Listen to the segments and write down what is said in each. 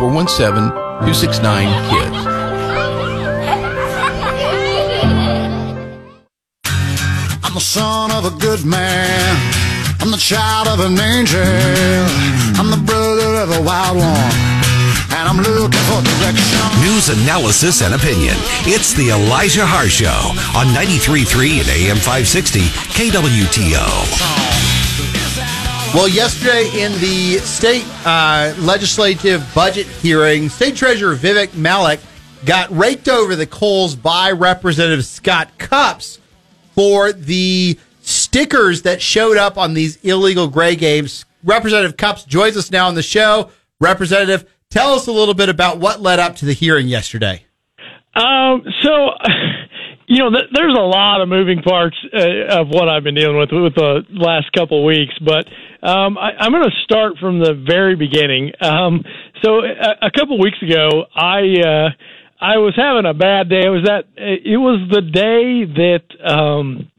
417 269 KIDS. I'm the son of a good man. I'm the child of an angel. I'm the brother of a wild one. And I'm looking for direction. News, analysis, and opinion. It's the Elijah Haahr Show on 93.3 and AM 560 KWTO. Well, yesterday in the state uh, legislative budget hearing, State Treasurer Vivek Malik got raked over the coals by Representative Scott Cupps for the stickers that showed up on these illegal gray games. Representative Cupps joins us now on the show. Representative, tell us a little bit about what led up to the hearing yesterday. Um, so you know, th- there's a lot of moving parts uh, of what I've been dealing with with the last couple of weeks, but um, I, I'm going to start from the very beginning. Um, so a, a couple weeks ago, I uh, I was having a bad day. It was that it was the day that um,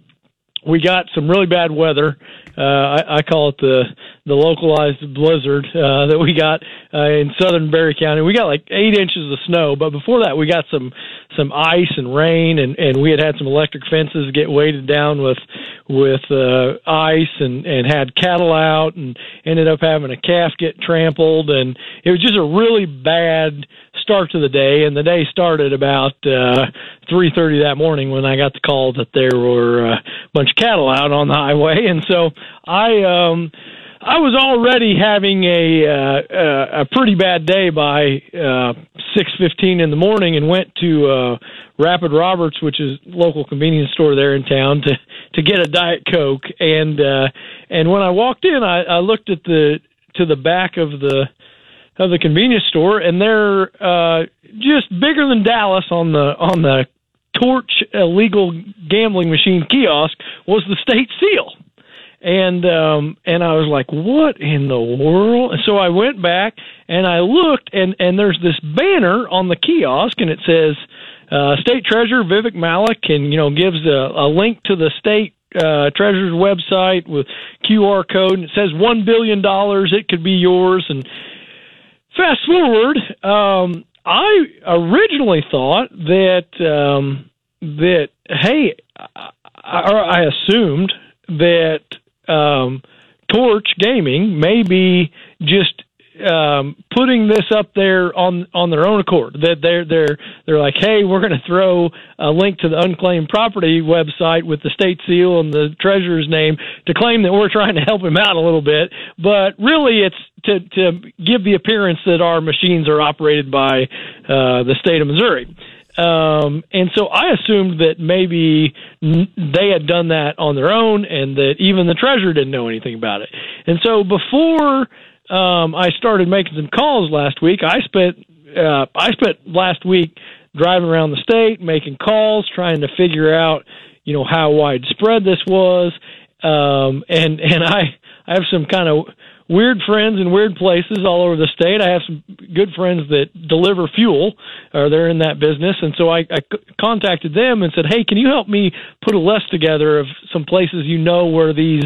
we got some really bad weather. Uh, I, I call it the the localized blizzard uh, that we got uh, in southern Barry County. We got like eight inches of snow, but before that, we got some some ice and rain, and and we had had some electric fences get weighted down with with uh, ice, and and had cattle out, and ended up having a calf get trampled, and it was just a really bad start to the day. And the day started about uh, three thirty that morning when I got the call that there were uh, a bunch of cattle out on the highway, and so I. um I was already having a uh, a pretty bad day by uh, six fifteen in the morning, and went to uh, Rapid Roberts, which is local convenience store there in town, to to get a diet coke. And uh, and when I walked in, I, I looked at the to the back of the of the convenience store, and they're uh, just bigger than Dallas on the on the Torch illegal gambling machine kiosk was the state seal and um and I was like, "What in the world?" And so I went back and I looked, and and there's this banner on the kiosk, and it says, uh, "State Treasurer Vivek Malik," and you know gives a, a link to the state uh, treasurer's website with QR code, and it says one billion dollars. It could be yours. And fast forward, um, I originally thought that um, that hey, I, I assumed that um, Torch Gaming may be just um, putting this up there on on their own accord. That they're they're they're like, hey, we're going to throw a link to the unclaimed property website with the state seal and the treasurer's name to claim that we're trying to help him out a little bit. But really, it's to to give the appearance that our machines are operated by uh, the state of Missouri. Um, and so I assumed that maybe they had done that on their own and that even the treasurer didn't know anything about it. And so before um, I started making some calls last week, I spent uh, I spent last week driving around the state, making calls, trying to figure out, you know, how widespread this was. Um, and and I I have some kind of weird friends in weird places all over the state. I have some good friends that deliver fuel, or they're in that business, and so I, I contacted them and said, "Hey, can you help me put a list together of some places you know where these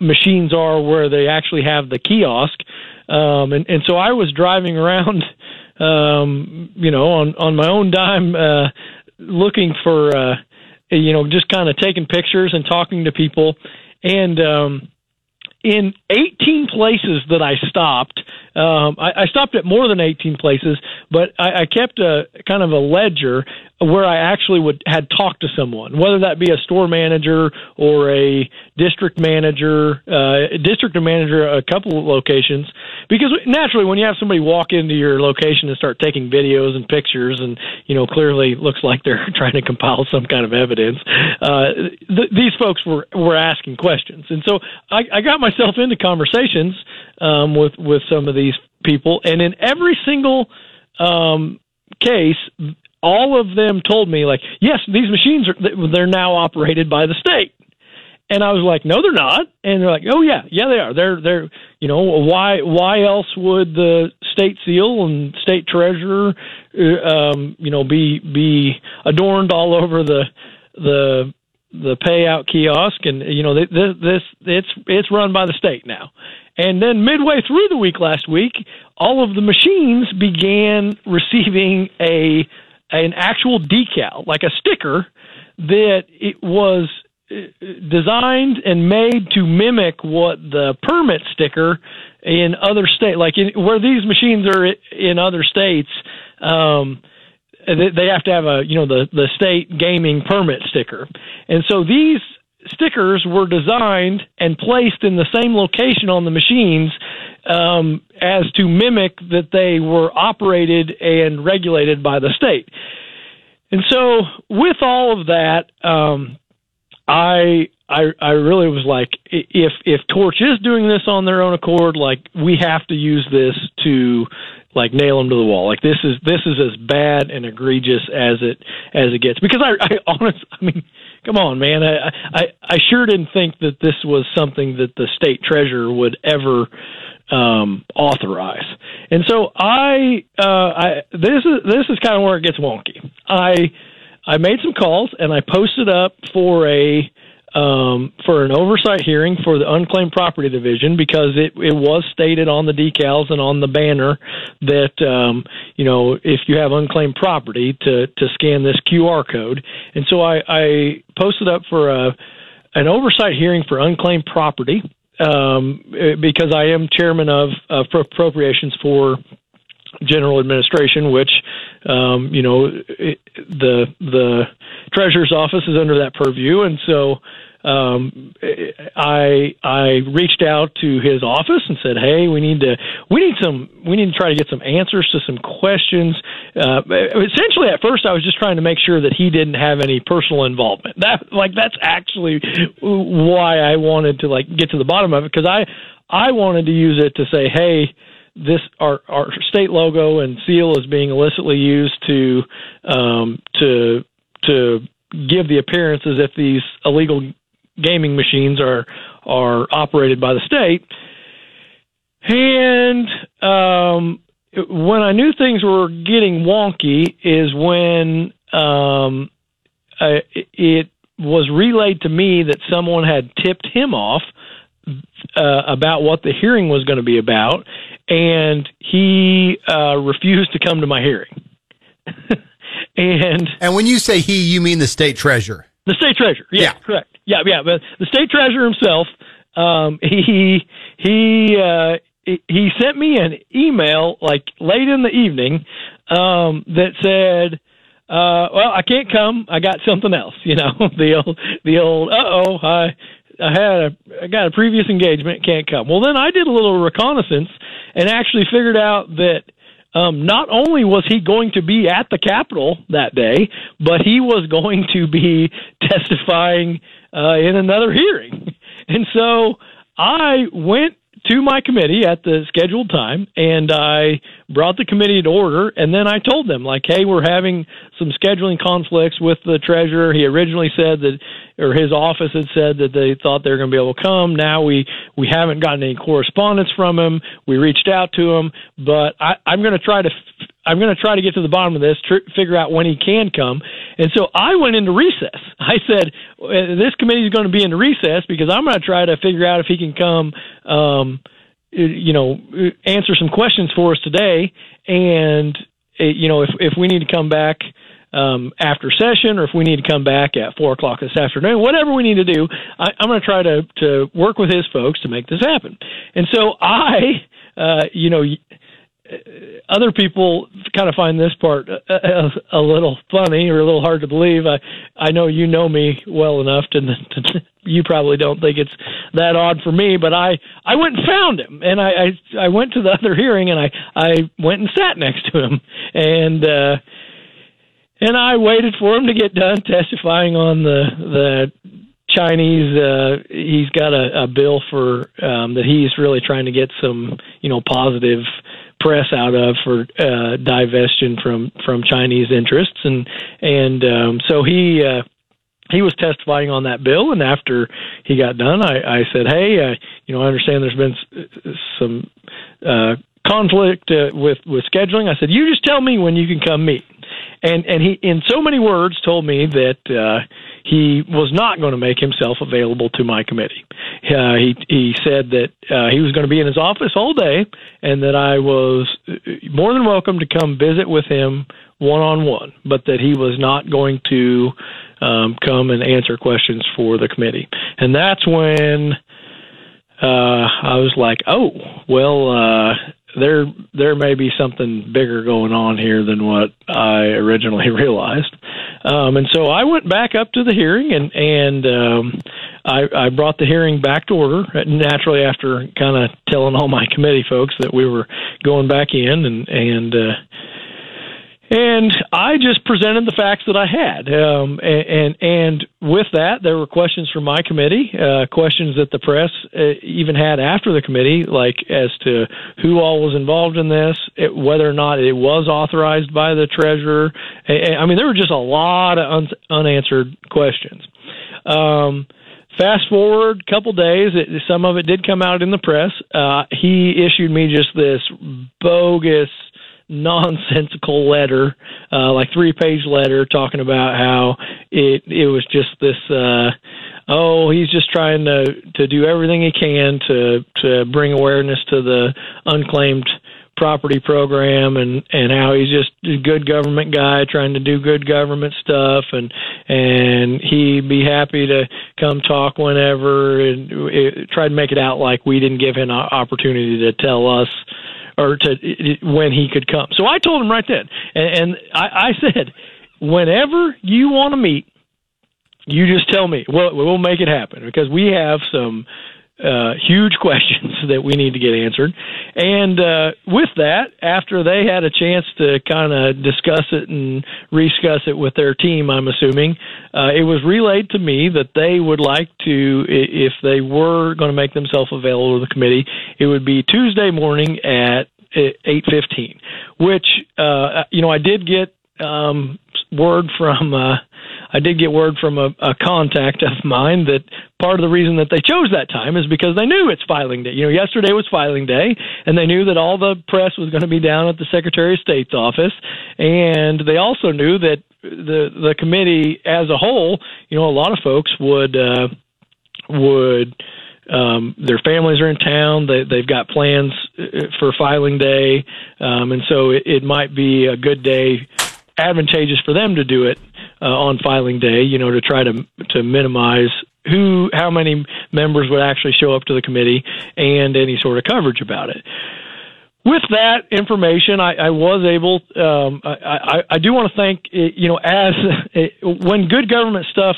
machines are, where they actually have the kiosk?" Um, and and so I was driving around, um, you know, on on my own dime, uh, looking for, uh, you know, just kind of taking pictures and talking to people, and um, in 18 places that I stopped, um, I, I stopped at more than 18 places, but I, I kept a kind of a ledger where I actually would had talked to someone, whether that be a store manager or a district manager, uh, district manager, a couple of locations, because naturally when you have somebody walk into your location and start taking videos and pictures, and you know clearly looks like they're trying to compile some kind of evidence, uh, th- these folks were were asking questions, and so I, I got myself into conversations um, with with some of these people, and in every single um, case, all of them told me like, yes, these machines are they're now operated by the state. And I was like, no, they're not. And they're like, oh yeah, yeah, they are. They're they're you know why why else would the state seal and state treasurer uh, um, you know be be adorned all over the the the payout kiosk, and you know this, this it's it's run by the state now. And then midway through the week last week, all of the machines began receiving a an actual decal, like a sticker that it was uh, designed and made to mimic what the permit sticker in other states, like in, where these machines are in other states. Um, they have to have a you know the the state gaming permit sticker, and so these stickers were designed and placed in the same location on the machines um, as to mimic that they were operated and regulated by the state. And so, with all of that, um, I I I really was like, if if Torch is doing this on their own accord, like we have to use this to like nail them to the wall. Like this is this is as bad and egregious as it as it gets. Because I, I honestly, I mean, come on, man, I, I I sure didn't think that this was something that the state treasurer would ever um, authorize. And so I uh, I this is this is kind of where it gets wonky. I I made some calls and I posted up for a um, for an oversight hearing for the unclaimed property division because it, it was stated on the decals and on the banner that um, you know if you have unclaimed property to to scan this QR code, and so I, I posted up for a an oversight hearing for unclaimed property um, because I am chairman of, of appropriations for general administration, which um, you know it, the the treasurer's office is under that purview, and so um, I I reached out to his office and said, "Hey, we need to we need some we need to try to get some answers to some questions." Uh, essentially, at first, I was just trying to make sure that he didn't have any personal involvement. That like that's actually why I wanted to like get to the bottom of it because I I wanted to use it to say, "Hey." This our our state logo and seal is being illicitly used to um, to to give the appearance as if these illegal gaming machines are are operated by the state. And um, when I knew things were getting wonky is when um, I, it was relayed to me that someone had tipped him off uh, about what the hearing was going to be about, and he uh, refused to come to my hearing. and and when you say he, you mean the state treasurer? The state treasurer, yeah, yeah. correct. Yeah, yeah, but the state treasurer himself, um, he he uh, he sent me an email like late in the evening um, that said, uh, "Well, I can't come. I got something else." You know, the old the old. Uh oh, I I had a I got a previous engagement, can't come. Well, then I did a little reconnaissance and actually figured out that um, not only was he going to be at the Capitol that day, but he was going to be testifying uh, in another hearing. And so I went to my committee at the scheduled time and I brought the committee to order and then I told them like hey we're having some scheduling conflicts with the treasurer. He originally said that or his office had said that they thought they were going to be able to come. Now we we haven't gotten any correspondence from him. We reached out to him but I I'm going to try to I'm going to try to get to the bottom of this, tr- figure out when he can come. And so I went into recess. I said, this committee is going to be in recess because I'm going to try to figure out if he can come, um, you know, answer some questions for us today. And, you know, if, if we need to come back, um, after session or if we need to come back at four o'clock this afternoon, whatever we need to do, I, I'm going to try to, to work with his folks to make this happen. And so I, uh, you know, other people kind of find this part a, a, little funny or a little hard to believe. I I know you know me well enough to, to you probably don't think it's that odd for me, but I I went and found him and I I, I went to the other hearing and I I went and sat next to him and uh and I waited for him to get done testifying on the the Chinese. Uh, he's got a, a bill for um, that he's really trying to get some, you know, positive press out of for uh, divestion from from Chinese interests, and and um, so he. Uh, he was testifying on that bill, and after he got done, I, I said, "Hey, uh, you know, I understand there's been some uh, conflict uh, with with scheduling." I said, "You just tell me when you can come meet." And and he, in so many words, told me that uh, he was not going to make himself available to my committee. Uh, he he said that uh, he was going to be in his office all day, and that I was uh, more than welcome to come visit with him one on one, but that he was not going to um, come and answer questions for the committee. And that's when uh, I was like, oh, well, uh, there there may be something bigger going on here than what I originally realized. Um, and so I went back up to the hearing and and um, I, I brought the hearing back to order naturally after kind of telling all my committee folks that we were going back in and and uh, and I just presented the facts that I had, um, and, and, and with that, there were questions from my committee, uh, questions that the press uh, even had after the committee, like as to who all was involved in this, it, whether or not it was authorized by the treasurer. I, I mean, there were just a lot of un, unanswered questions. Um, fast forward a couple days, it, some of it did come out in the press. Uh, he issued me just this bogus nonsensical letter, uh, like three page letter talking about how it it was just this uh oh he's just trying to to do everything he can to to bring awareness to the unclaimed property program and and how he's just a good government guy trying to do good government stuff and and he'd be happy to come talk whenever and it, tried to make it out like we didn't give him an opportunity to tell us or to when he could come. So I told him right then, and, and I, I said, whenever you want to meet, you just tell me. We'll, we'll make it happen because we have some uh, huge questions that we need to get answered. And uh, with that, after they had a chance to kind of discuss it and rediscuss it with their team, I'm assuming, uh, it was relayed to me that they would like to, if they were going to make themselves available to the committee, it would be Tuesday morning at 8:15, which uh, you know I did get um, word from uh, I did get word from a, a contact of mine that part of the reason that they chose that time is because they knew it's filing day. You know, yesterday was filing day, and they knew that all the press was going to be down at the Secretary of State's office, and they also knew that the the committee as a whole, you know, a lot of folks would uh, would um, their families are in town. They, they've got plans uh, for filing day, um, and so it, it might be a good day, advantageous for them to do it uh, on filing day. You know, to try to to minimize who, how many members would actually show up to the committee, and any sort of coverage about it with that information, I, I was able. Um, I, I, I do want to thank you know as when good government stuff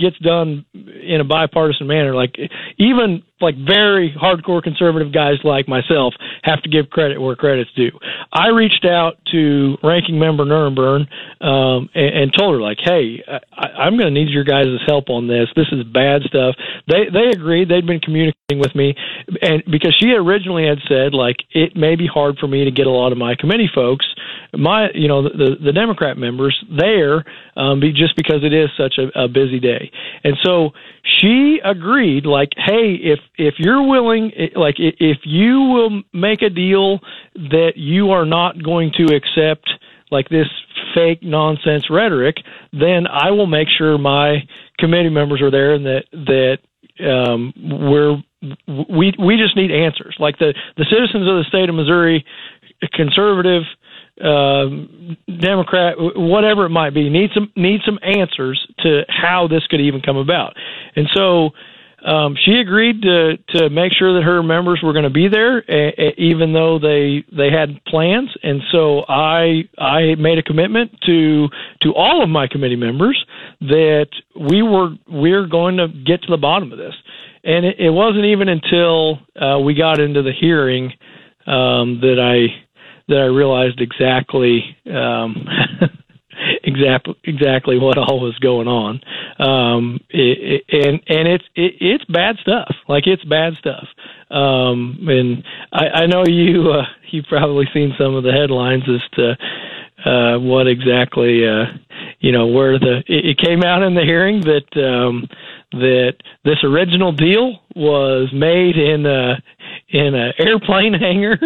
gets done in a bipartisan manner, like even like very hardcore conservative guys like myself have to give credit where credit's due. I reached out to Ranking Member Nirenberg um, and, and told her like, "Hey, I, I'm going to need your guys' help on this. This is bad stuff." They they agreed. They'd been communicating with me, and because she originally had said like it may be hard for me to get a lot of my committee folks, my you know the the Democrat members there, um, be, just because it is such a, a busy day, and so she agreed like, "Hey, if if you're willing, like if you will make a deal that you are not going to accept like this fake nonsense rhetoric, then I will make sure my committee members are there and that that um, we're we we just need answers. Like the the citizens of the state of Missouri, conservative, um, Democrat, whatever it might be, need some need some answers to how this could even come about. And so um, she agreed to to make sure that her members were going to be there, a, a, even though they they had plans. And so I I made a commitment to to all of my committee members that we were we're going to get to the bottom of this. And it, it wasn't even until uh, we got into the hearing um, that I that I realized exactly um, exactly exactly what all was going on. Um, it, it, and and it's it, it's bad stuff. Like it's bad stuff. Um, and I, I know you uh, you've probably seen some of the headlines as to uh, what exactly uh, you know where the it, it came out in the hearing that um, that this original deal was made in a in an airplane hangar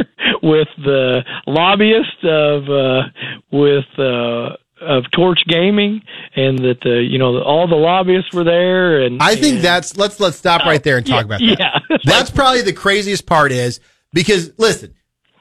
with the lobbyist of uh, with uh, of Torch Gaming, and that uh, you know all the lobbyists were there. And I think and, that's let's let's stop right there and talk yeah, about that. yeah. That's probably the craziest part is because listen,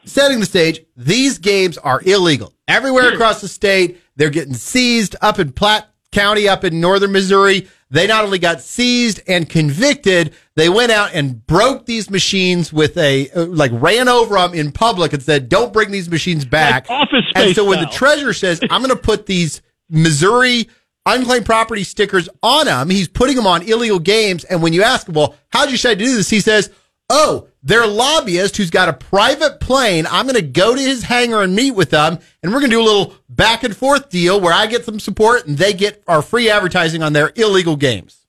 setting the stage, these games are illegal everywhere across the state. They're getting seized up in Platte County, up in northern Missouri. They not only got seized and convicted, they went out and broke these machines with a uh, like ran over them in public and said, "Don't bring these machines back." Like Office and Space so when the treasurer says, "I'm going to put these Missouri unclaimed property stickers on them," he's putting them on illegal games. And when you ask him, "Well, how'd you decide to do this?" He says, "Oh, they're lobbyist who's got a private plane. I'm going to go to his hangar and meet with them, and we're going to do a little back and forth deal where I get some support and they get our free advertising on their illegal games."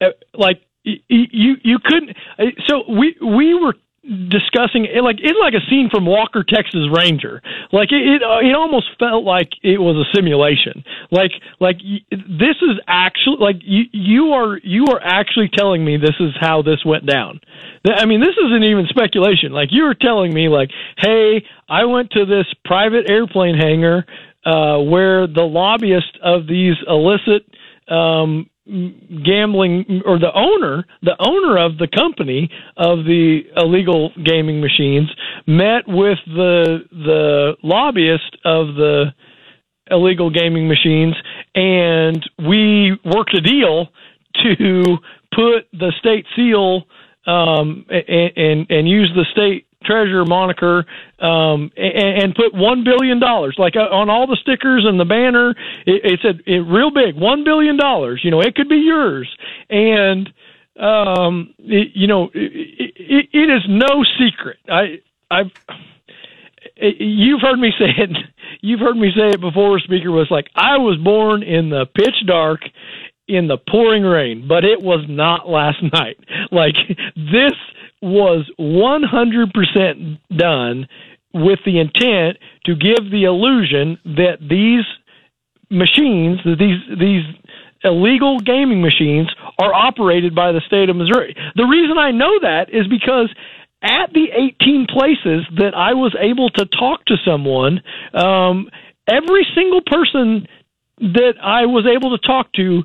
uh, like you you couldn't uh, so we we were discussing it like it's like a scene from Walker Texas Ranger. Like it it, uh, it almost felt like it was a simulation. Like like y- this is actually like you you are you are actually telling me this is how this went down. I mean this isn't even speculation. Like you were telling me like hey I went to this private airplane hangar uh where the lobbyist of these illicit um gambling or the owner the owner of the company of the illegal gaming machines met with the the lobbyist of the illegal gaming machines and we worked a deal to put the state seal um and and, and use the state treasurer moniker um and, and put one billion dollars like uh, on all the stickers and the banner. It, it said it real big one billion dollars you know it could be yours. And um it, you know it, it, it is no secret. I i've you've heard me say it you've heard me say it before speaker was like i was born in the pitch dark in the pouring rain but it was not last night. Like this was 100% done with the intent to give the illusion that these machines that these these illegal gaming machines are operated by the state of Missouri. The reason I know that is because at the 18 places that I was able to talk to someone, um, every single person that I was able to talk to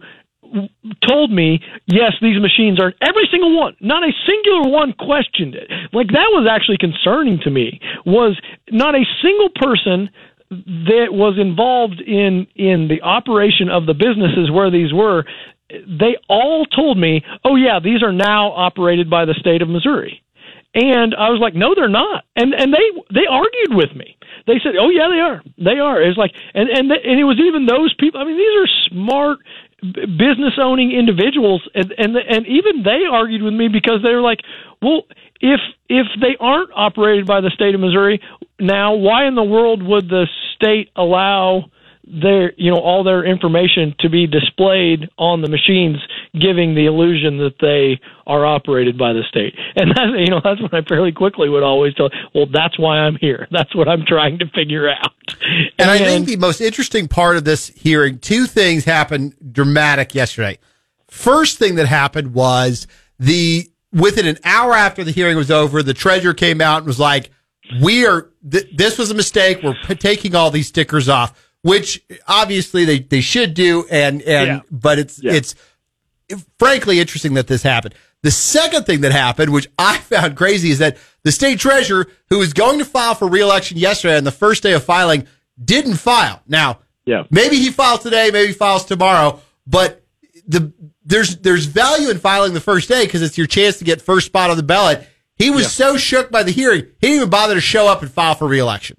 told me, yes, these machines are every single one. Not a singular one questioned it. Like that was actually concerning to me. Was not a single person that was involved in in the operation of the businesses where these were. They all told me, "Oh yeah, these are now operated by the state of Missouri." And I was like, no, they're not. And and they they argued with me. They said, oh yeah, they are. They are. It's like, and and and it was even those people. I mean, these are smart business owning individuals, and and and even they argued with me because they were like, well, if if they aren't operated by the state of Missouri now, why in the world would the state allow? their you know all their information to be displayed on the machines giving the illusion that they are operated by the state and that's you know that's when i fairly quickly would always tell well that's why i'm here that's what i'm trying to figure out And I think the most interesting part of this hearing, two things happened dramatic yesterday. First thing that happened was the within an hour after the hearing was over, the treasurer came out and was like, "We are th- this was a mistake. We're p- taking all these stickers off." Which obviously they, they should do, and and Yeah. but it's Yeah. it's frankly interesting that this happened. The second thing that happened, which I found crazy, is that the state treasurer, who was going to file for reelection yesterday on the first day of filing, didn't file. Now, Yeah. maybe he files today, maybe he files tomorrow, but the there's there's value in filing the first day because it's your chance to get first spot on the ballot. He was so shook by the hearing, he didn't even bother to show up and file for reelection.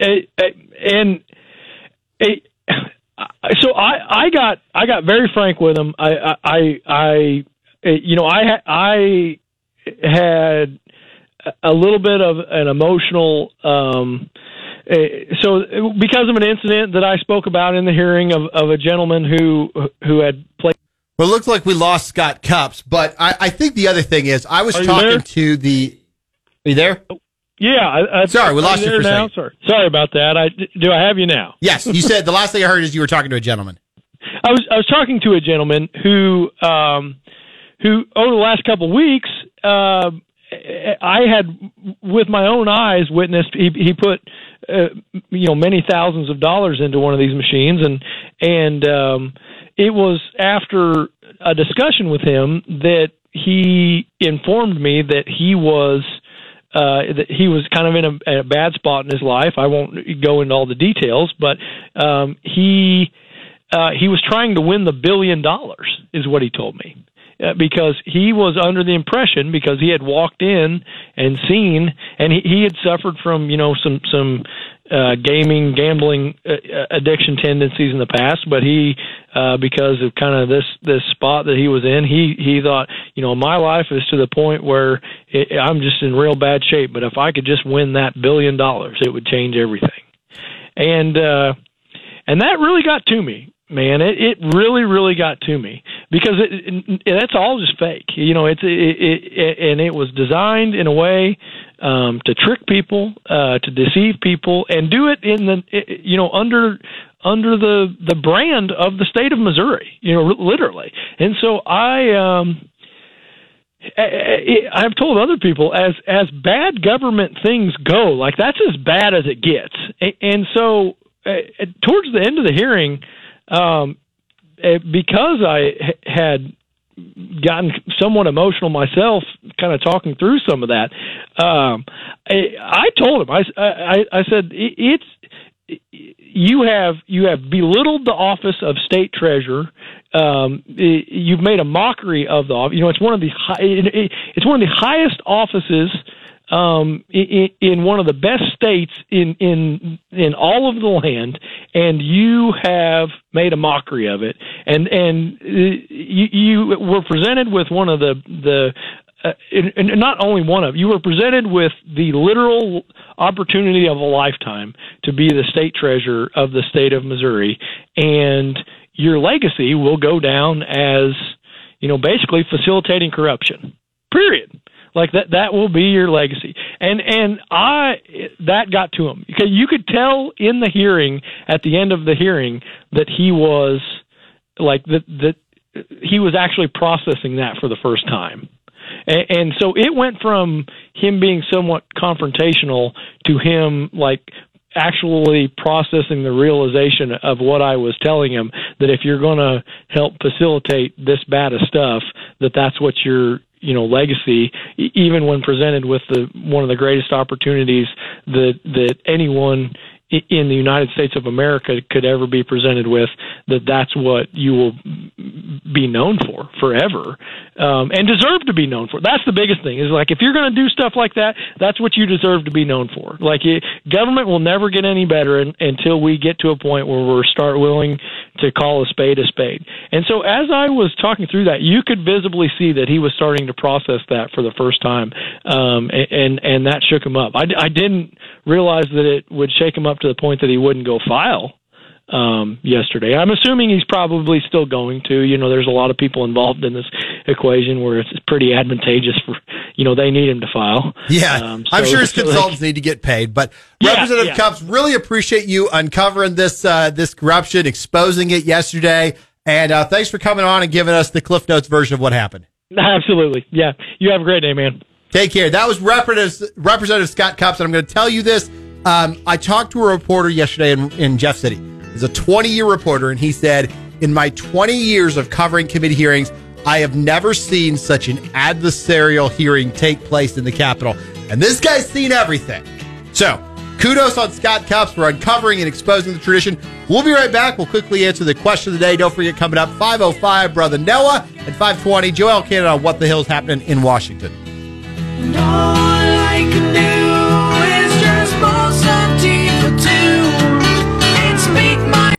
And eh, so I I got I got very frank with him. I I I, eh, you know I I had a little bit of an emotional um eh, so because of an incident that I spoke about in the hearing of, of a gentleman who who had played Well, it looks like we lost Scott Cupps, but I, I think the other thing is I was talking there? to the. Are you there? Yeah I, I, Sorry, we lost you for now? second. Sorry, sorry about that. I do I have you now? Yes, you said the last thing I heard is you were talking to a gentleman. I was I was talking to a gentleman who um, who over the last couple of weeks uh, I had with my own eyes witnessed he he put uh, you know many thousands of dollars into one of these machines, and and um, it was after a discussion with him that he informed me that he was uh, that he was kind of in a, a bad spot in his life. I won't go into all the details, but um, he uh, he was trying to win the billion dollars, is what he told me. Uh, because he was under the impression because he had walked in and seen and he, he had suffered from you know some some uh, gaming gambling uh, addiction tendencies in the past but he uh, because of kind of this this spot that he was in he he thought you know my life is to the point where it, I'm just in real bad shape but if I could just win that billion dollars it would change everything. And uh and that really got to me man it it really really got to me because it, it, that's all just fake you know it's it, it, and it was designed in a way um to trick people uh to deceive people and do it in the you know under under the the brand of the state of Missouri you know literally and so i um I've told other people as as bad government things go, like that's as bad as it gets. And so, uh, towards the end of the hearing, um, eh, because I had gotten somewhat emotional myself, kind of talking through some of that. Um, I, I told him, I, I, I said, it's you have you have belittled the office of state treasurer. Um, you've made a mockery of the office. you know it's one of the high, it's one of the highest offices um, in, in one of the best states in in in all of the land, and you have made a mockery of it, and and uh, you, you were presented with one of the the uh, and not only one of you were presented with the literal opportunity of a lifetime to be the state treasurer of the state of Missouri, and your legacy will go down as you know basically facilitating corruption. Period. Like that that will be your legacy. And and I that got to him. Because you could tell in the hearing at the end of the hearing that he was like that that he was actually processing that for the first time. And, and so it went from him being somewhat confrontational to him like actually processing the realization of what I was telling him that if you're going to help facilitate this bad of stuff, that that's what you're you know legacy even when presented with the one of the greatest opportunities that that anyone in the United States of America could ever be presented with that that's what you will be known for forever um, and deserve to be known for. That's the biggest thing is like if you're going to do stuff like that, that's what you deserve to be known for. Like it, government will never get any better in, until we get to a point where we're start willing to call a spade a spade. And so as I was talking through that, you could visibly see that he was starting to process that for the first time, um, and, and and that shook him up. I, I didn't realize that it would shake him up to the point that he wouldn't go file um, yesterday. I'm assuming he's probably still going to. You know, there's a lot of people involved in this equation where it's pretty advantageous for, you know, they need him to file. Yeah. Um, so I'm sure his consultants like, need to get paid, but yeah, Representative yeah. Cupps, really appreciate you uncovering this, uh, this corruption, exposing it yesterday. And, uh, thanks for coming on and giving us the Cliff Notes version of what happened. Absolutely. Yeah. You have a great day, man. Take care. That was Representative, Representative Scott Cupps, and I'm going to tell you this. Um, I talked to a reporter yesterday in, in Jeff City. He's a 20 year reporter, and he said, In my 20 years of covering committee hearings, I have never seen such an adversarial hearing take place in the Capitol. And this guy's seen everything. So, kudos on Scott Cupps for uncovering and exposing the tradition. We'll be right back. We'll quickly answer the question of the day. Don't forget, coming up 505, Brother Noah, and 520, Joel Cannon on what the hell's happening in Washington. No.